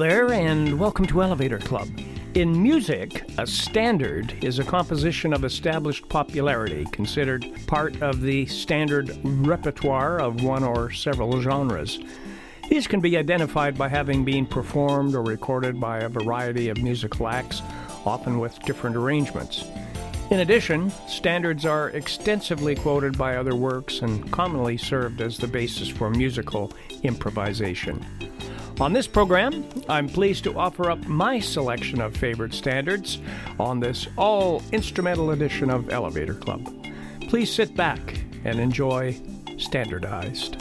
There, and welcome to Elevator Club. In music, a standard is a composition of established popularity, considered part of the standard repertoire of one or several genres. These can be identified by having been performed or recorded by a variety of musical acts, often with different arrangements. In addition, standards are extensively quoted by other works and commonly served as the basis for musical improvisation. On this program, I'm pleased to offer up my selection of favorite standards on this all instrumental edition of Elevator Club. Please sit back and enjoy Standardized.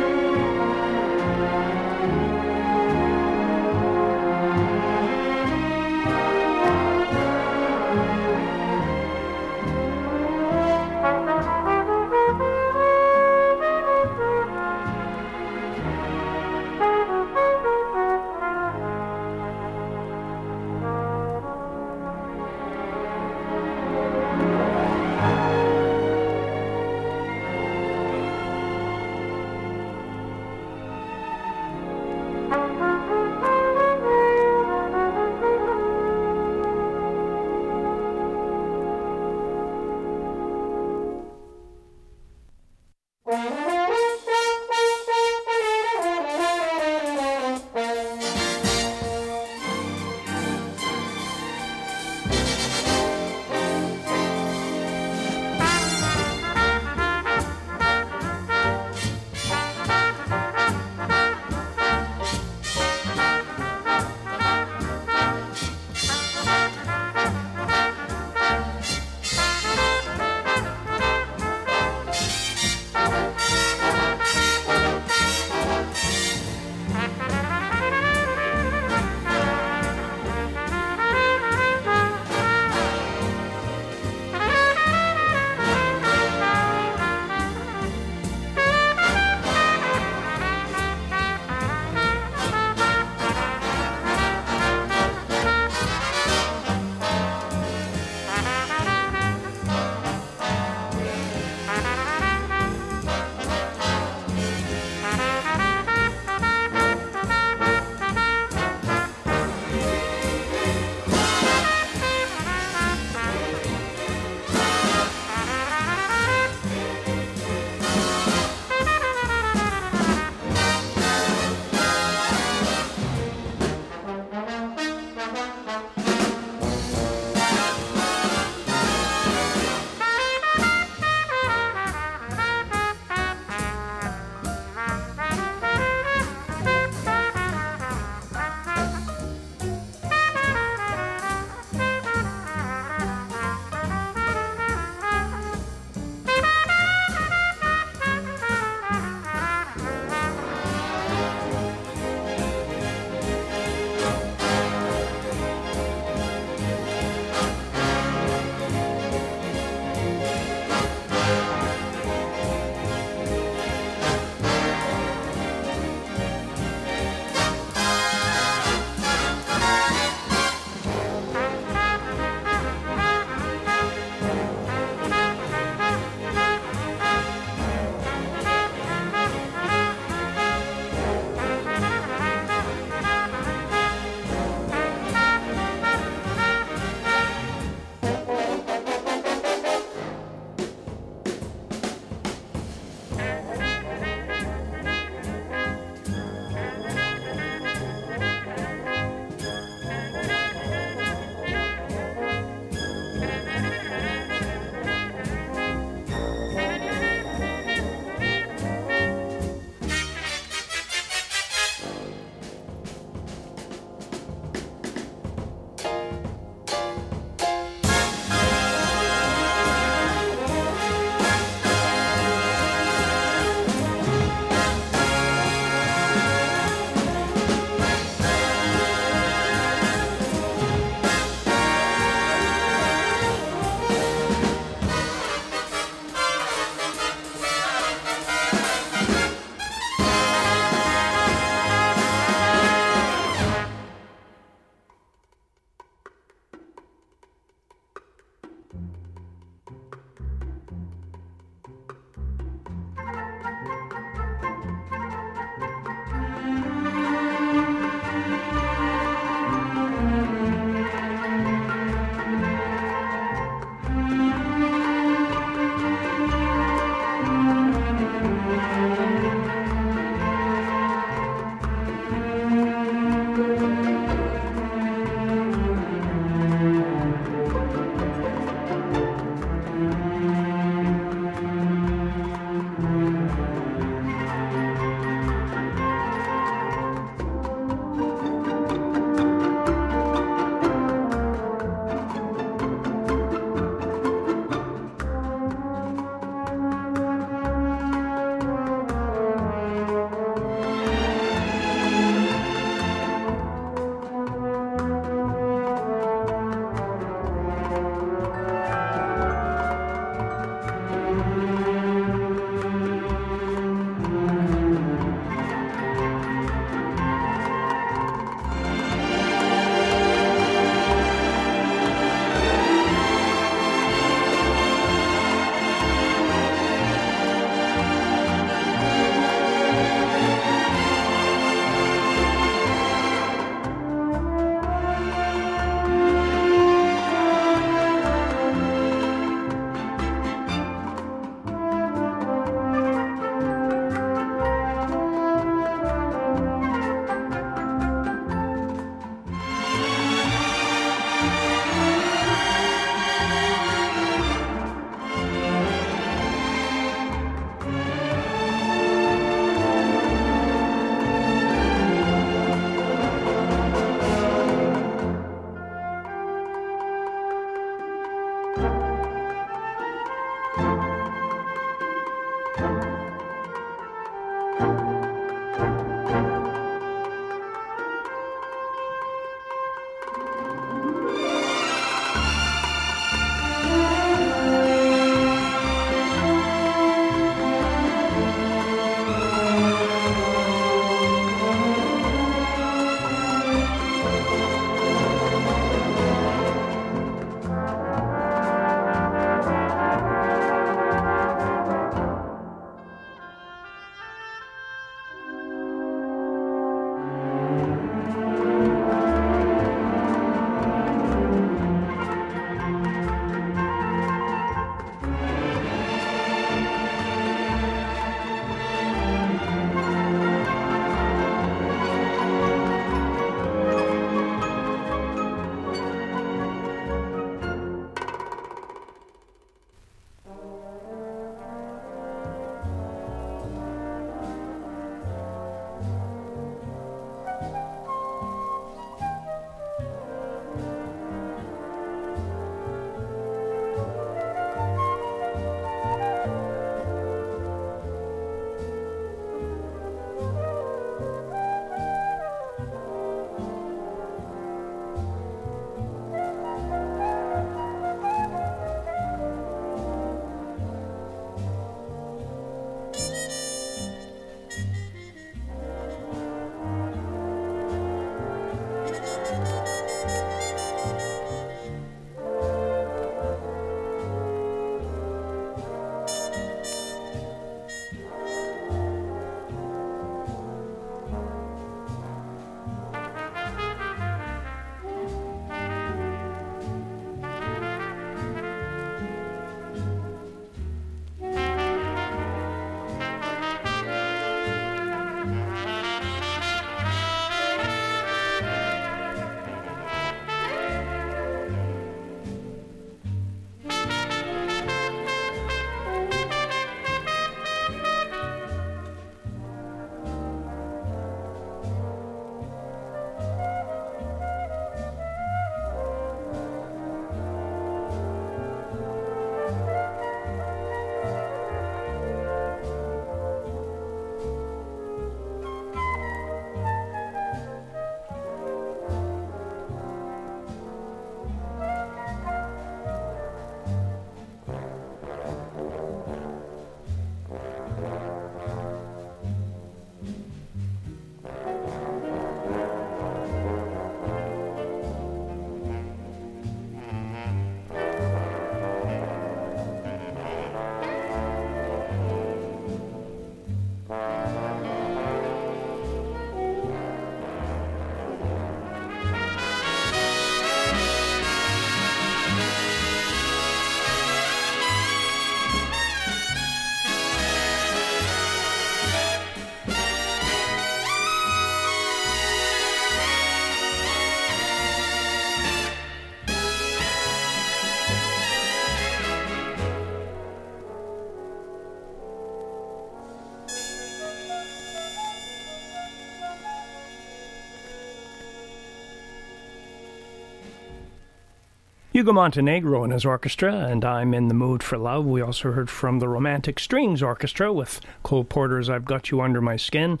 Hugo Montenegro and his orchestra, and I'm in the mood for love. We also heard from the Romantic Strings Orchestra with Cole Porter's I've Got You Under My Skin.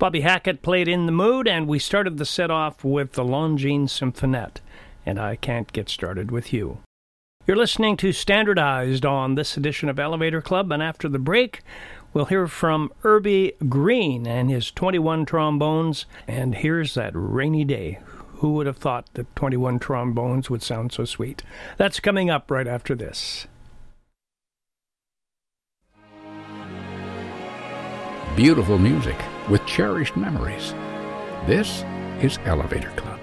Bobby Hackett played In the Mood, and we started the set off with the Longines Symphonette, and I Can't Get Started With You. You're listening to Standardized on this edition of Elevator Club, and after the break, we'll hear from Urbie Green and his 21 trombones, and here's that rainy day. Who would have thought that 21 trombones would sound so sweet? That's coming up right after this. Beautiful music with cherished memories. This is Elevator Club.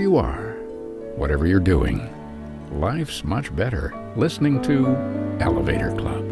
You are, whatever you're doing, life's much better listening to Elevator Club.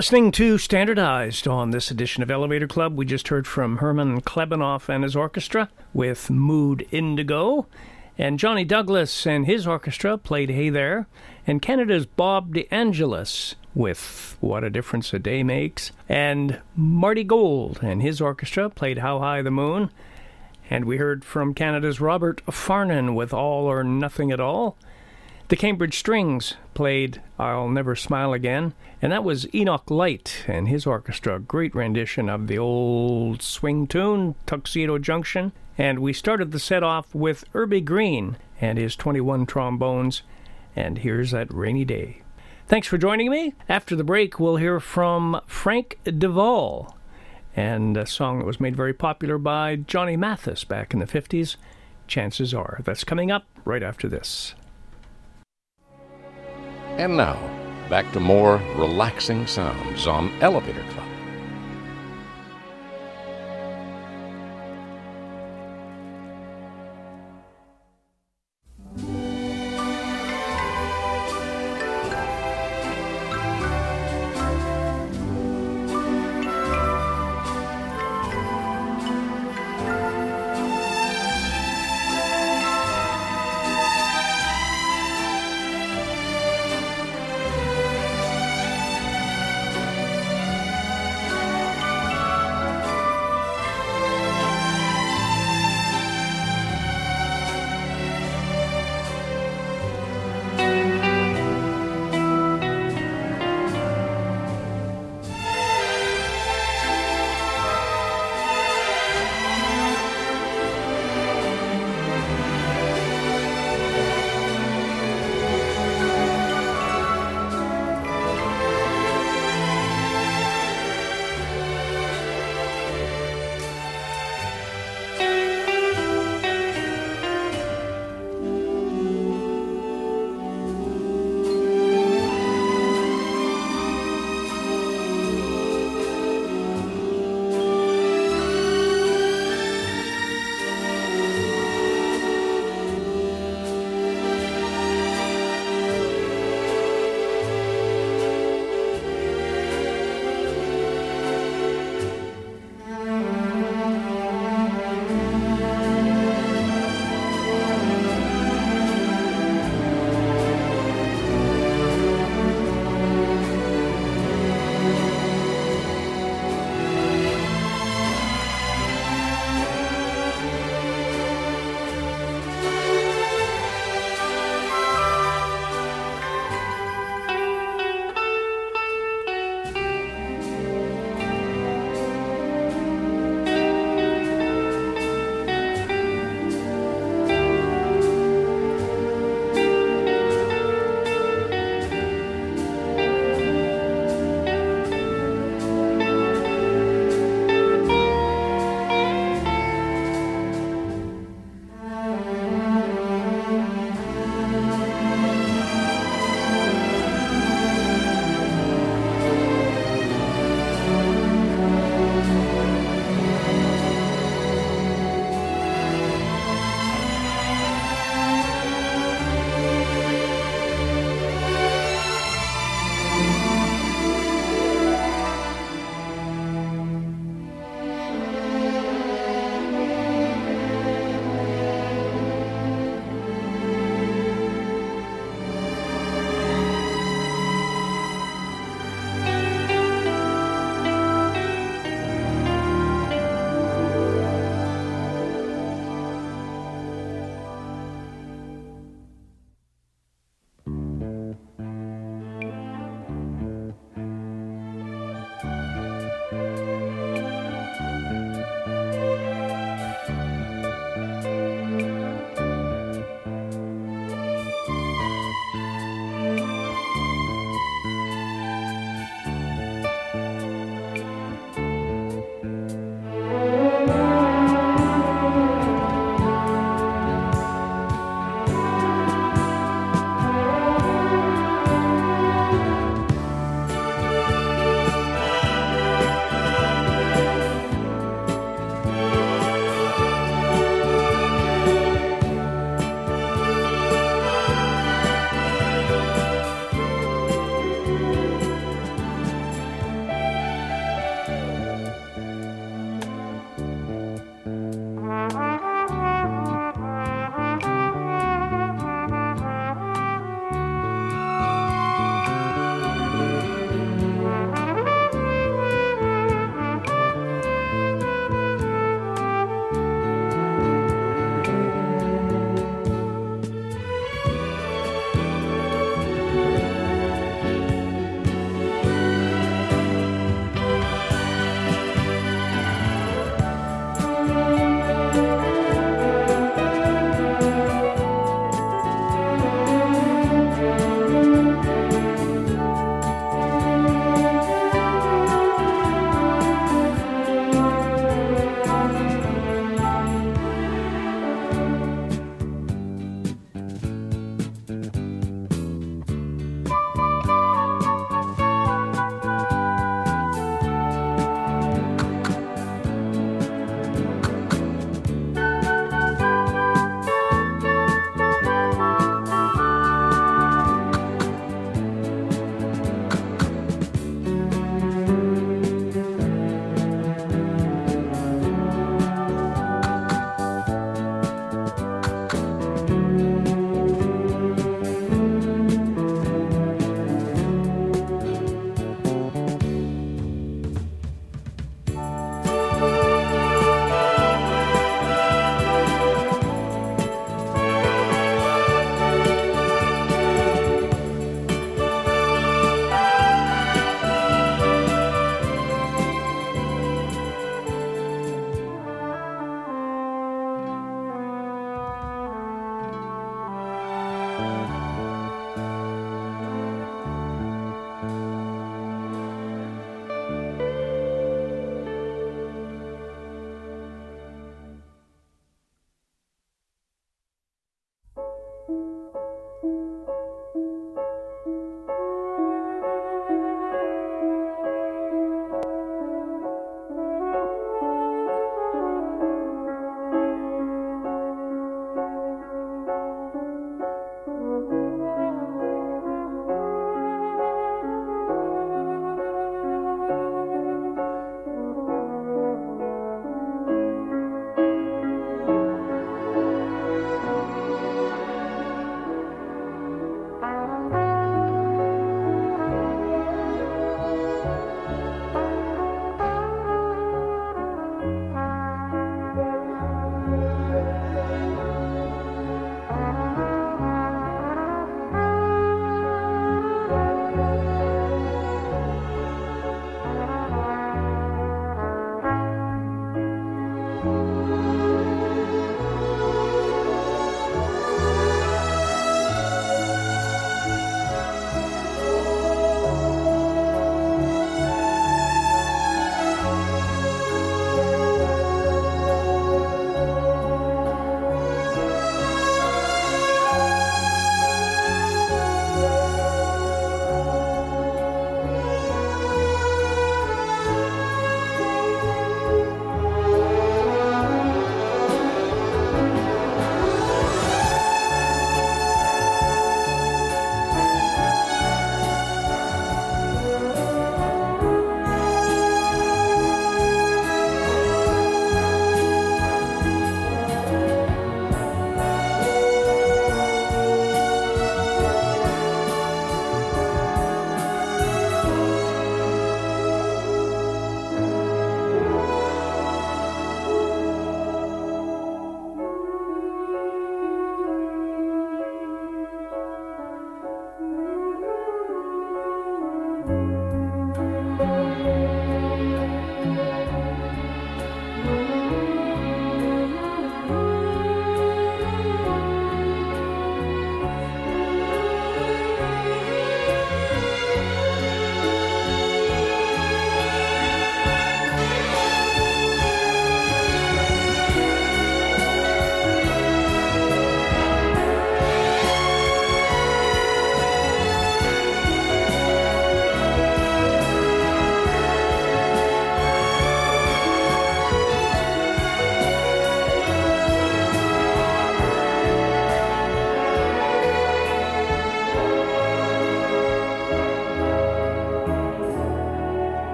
Listening to Standardized on this edition of Elevator Club. We just heard from Herman Clebanoff and his orchestra with Mood Indigo. And Johnny Douglas and his orchestra played Hey There. And Canada's Bob DeAngelis with What a Difference a Day Makes. And Marty Gold and his orchestra played How High the Moon. And we heard from Canada's Robert Farnon with All or Nothing at All. The Cambridge Strings played I'll Never Smile Again, and that was Enoch Light and his orchestra. Great rendition of the old swing tune, Tuxedo Junction. And we started the set off with Urbie Green and his 21 trombones. And here's that rainy day. Thanks for joining me. After the break, we'll hear from Frank DeVol and a song that was made very popular by Johnny Mathis back in the 50s. Chances are that's coming up right after this. And now, back to more relaxing sounds on Elevator Club.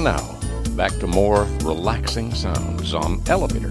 Now, back to more relaxing sounds on Elevator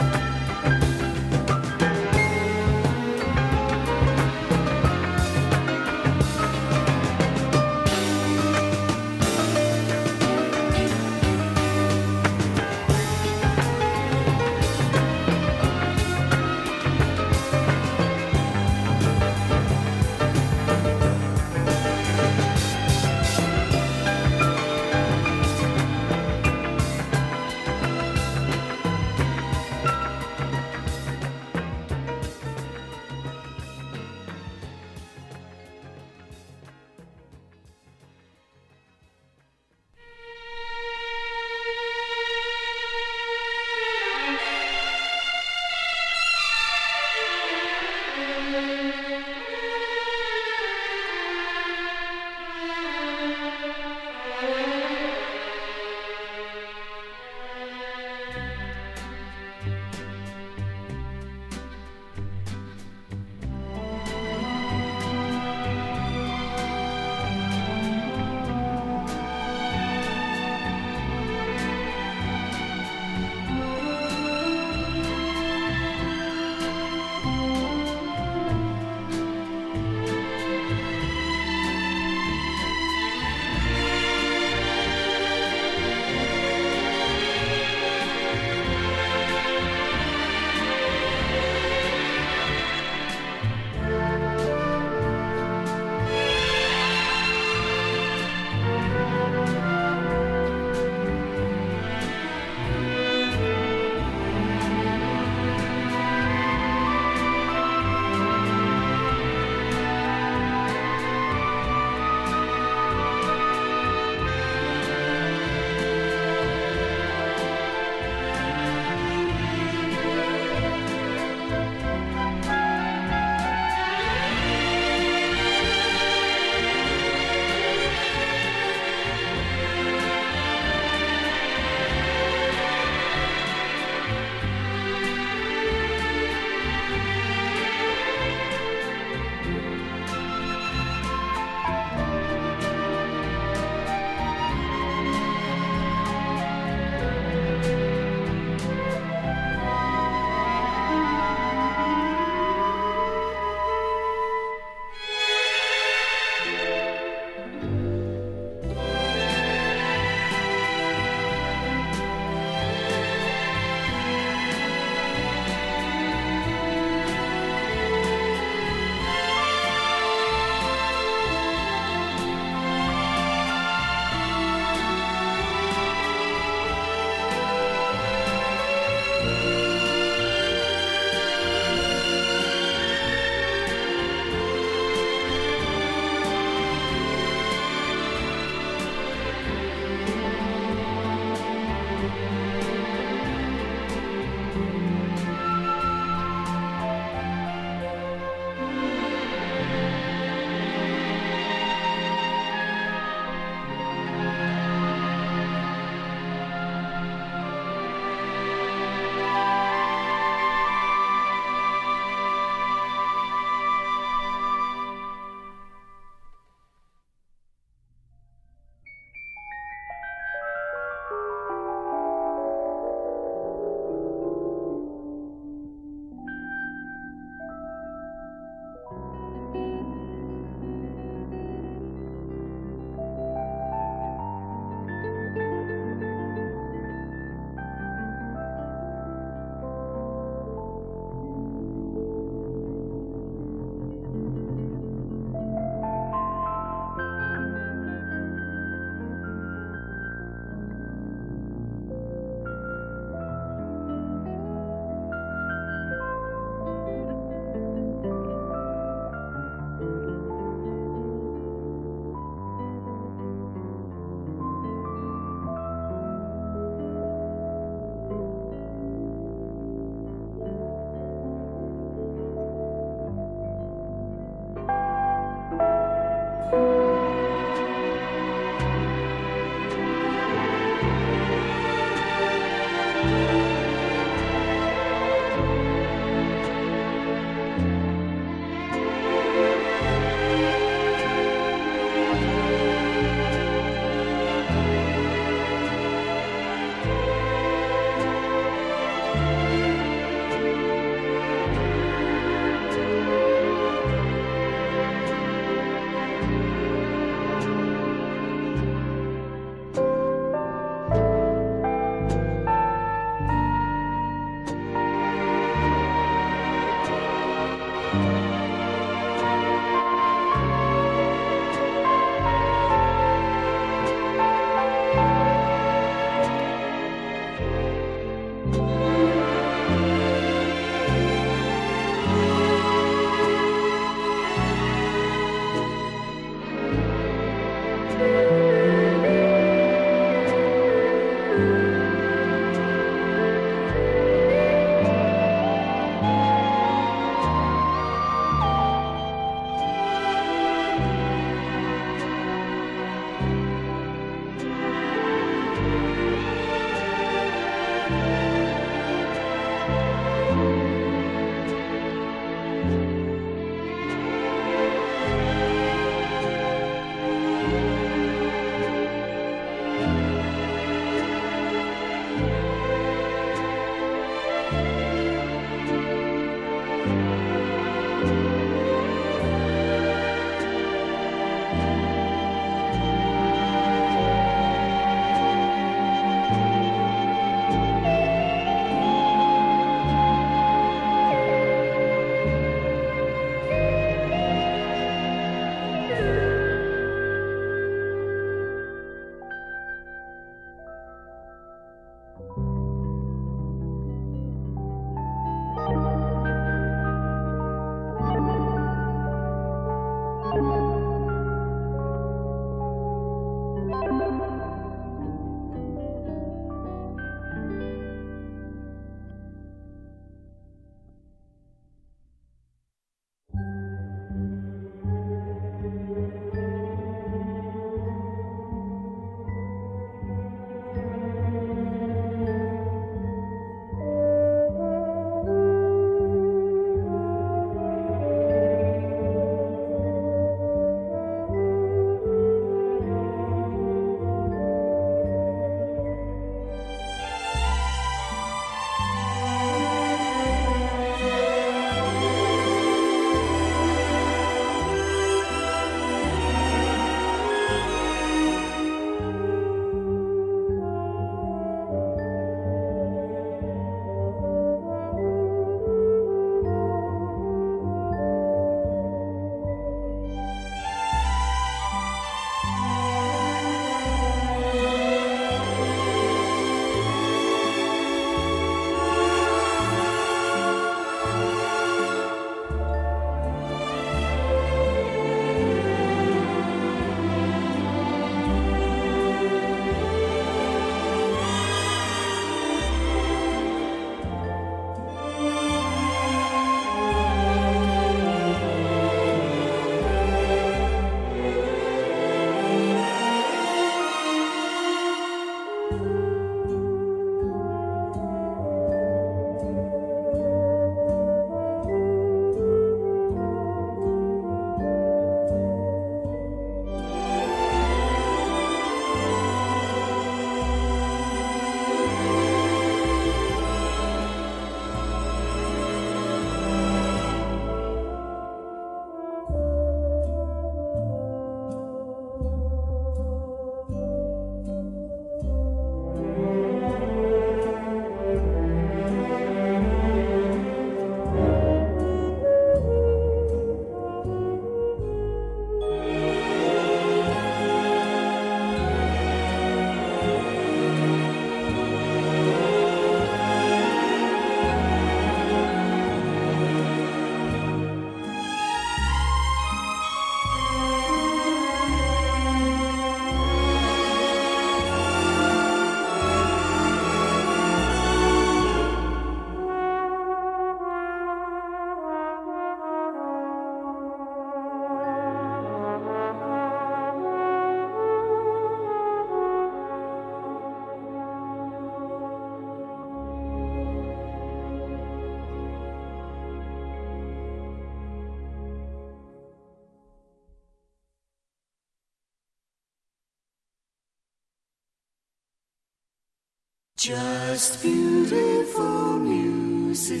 Just beautiful music.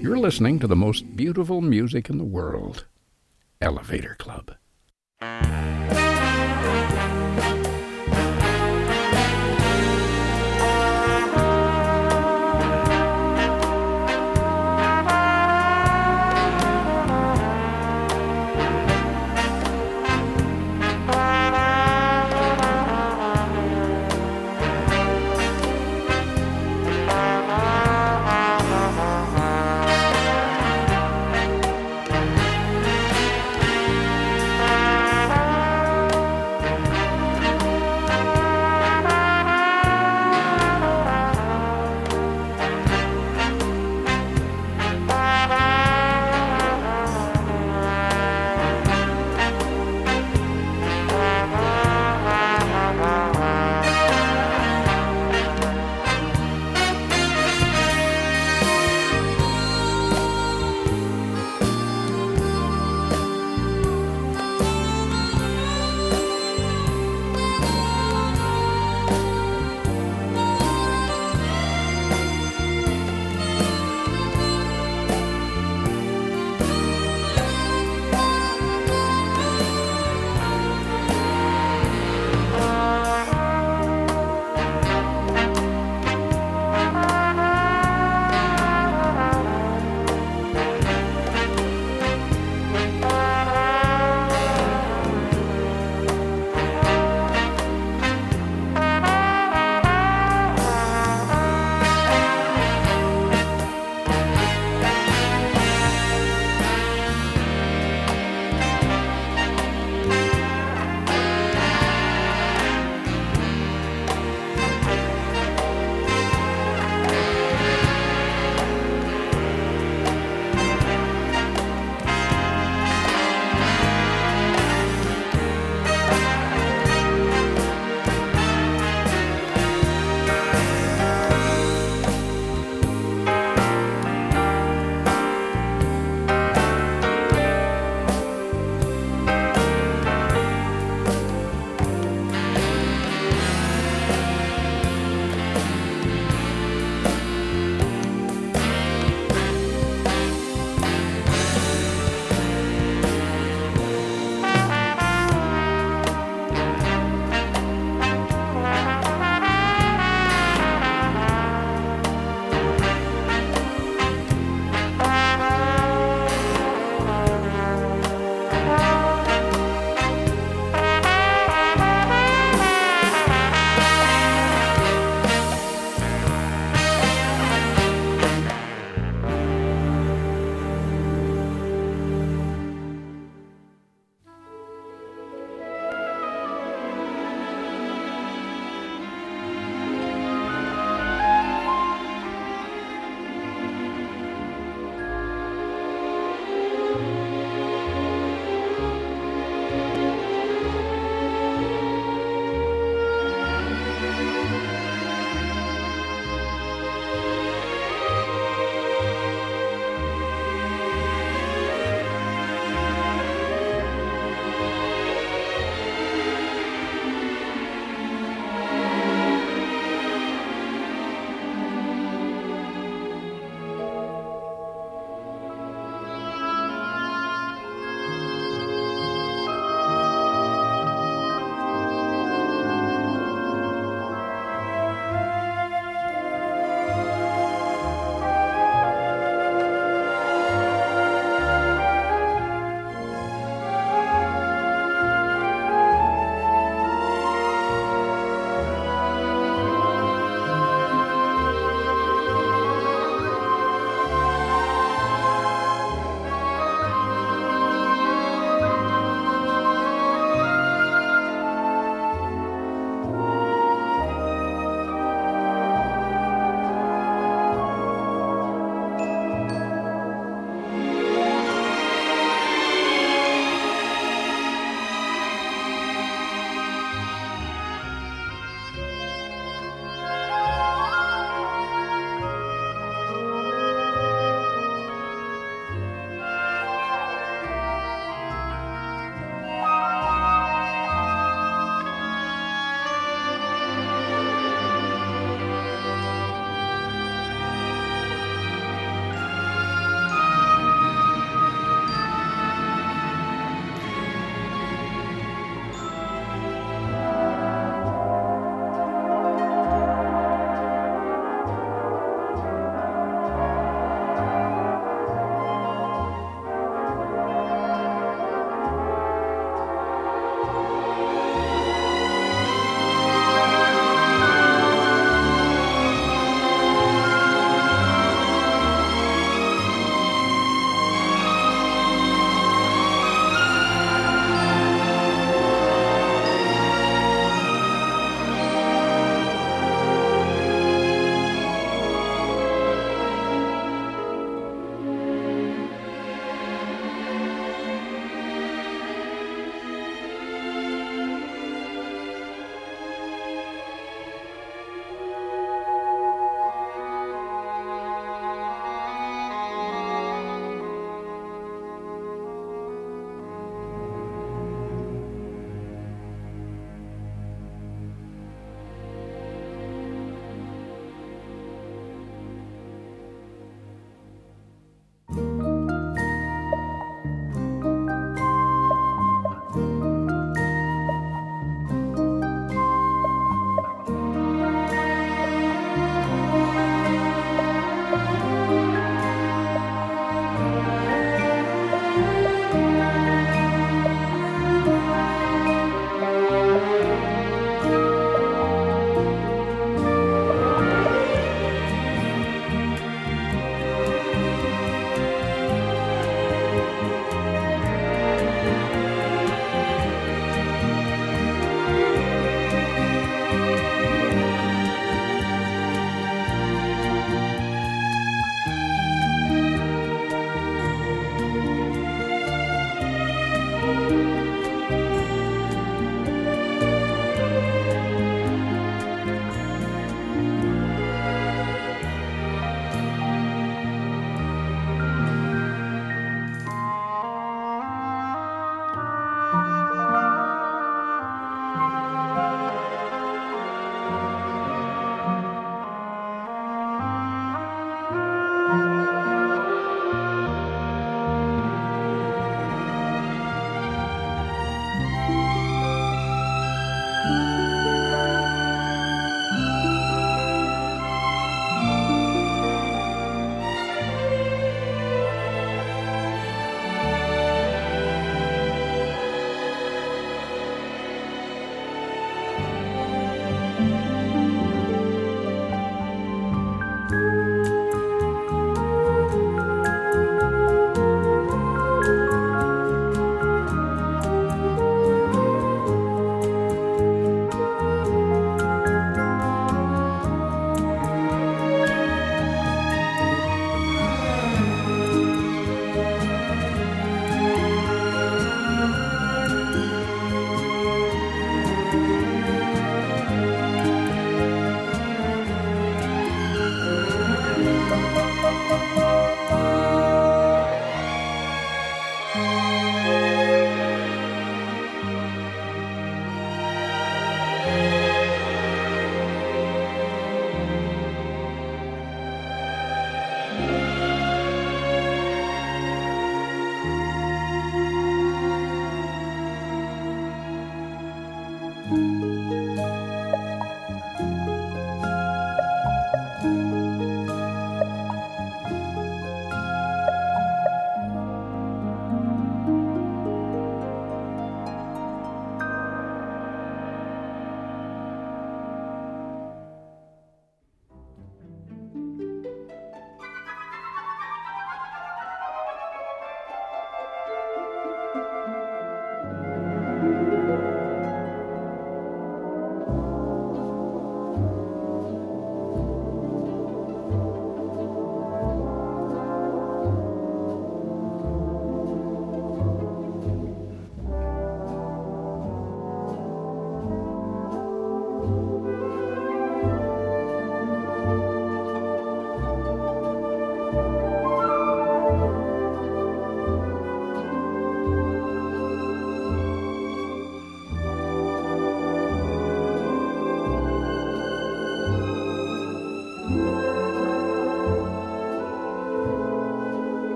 You're listening to the most beautiful music in the world Elevator Club.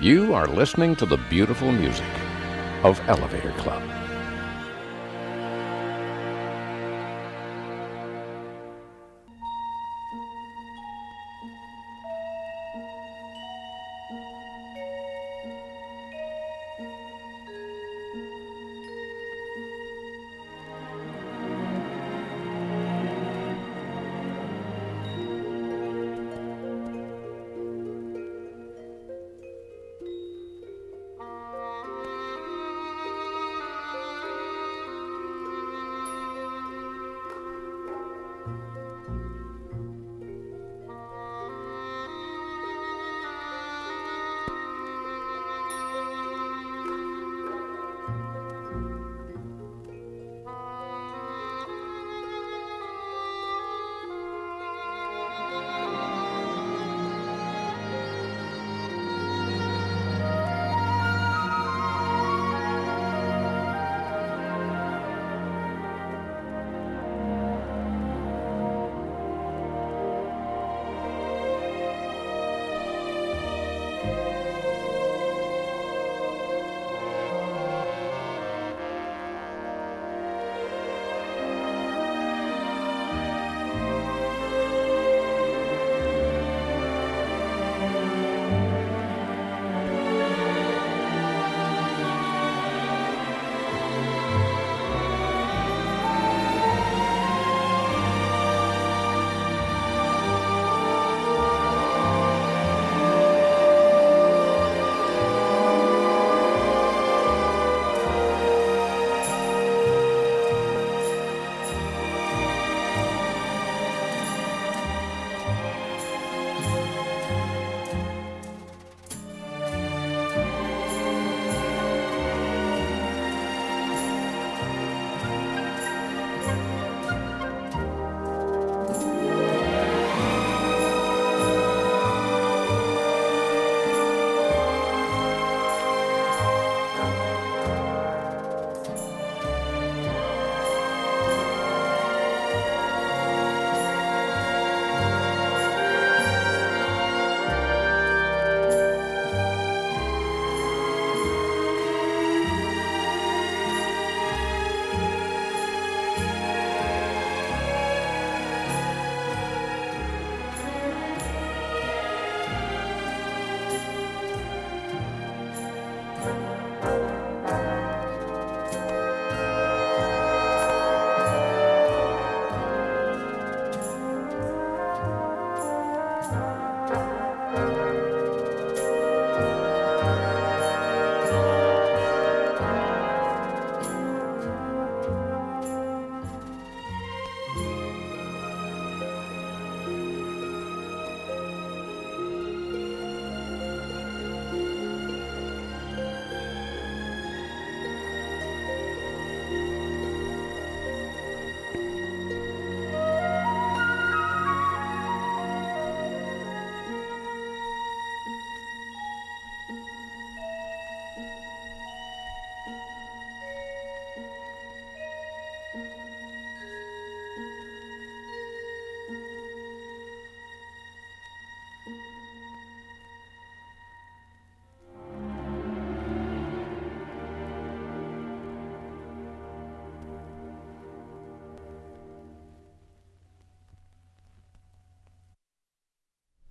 You are listening to the beautiful music of Elevator Club.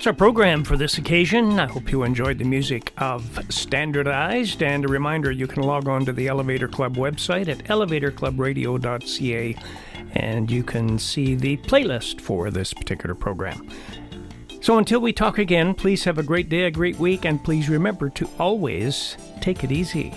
that's our program for this occasion. I hope you enjoyed the music of Standardized. And a reminder you can log on to the Elevator Club website at elevatorclubradio.ca and you can see the playlist for this particular program. So until we talk again, please have a great day, a great week, and please remember to always take it easy.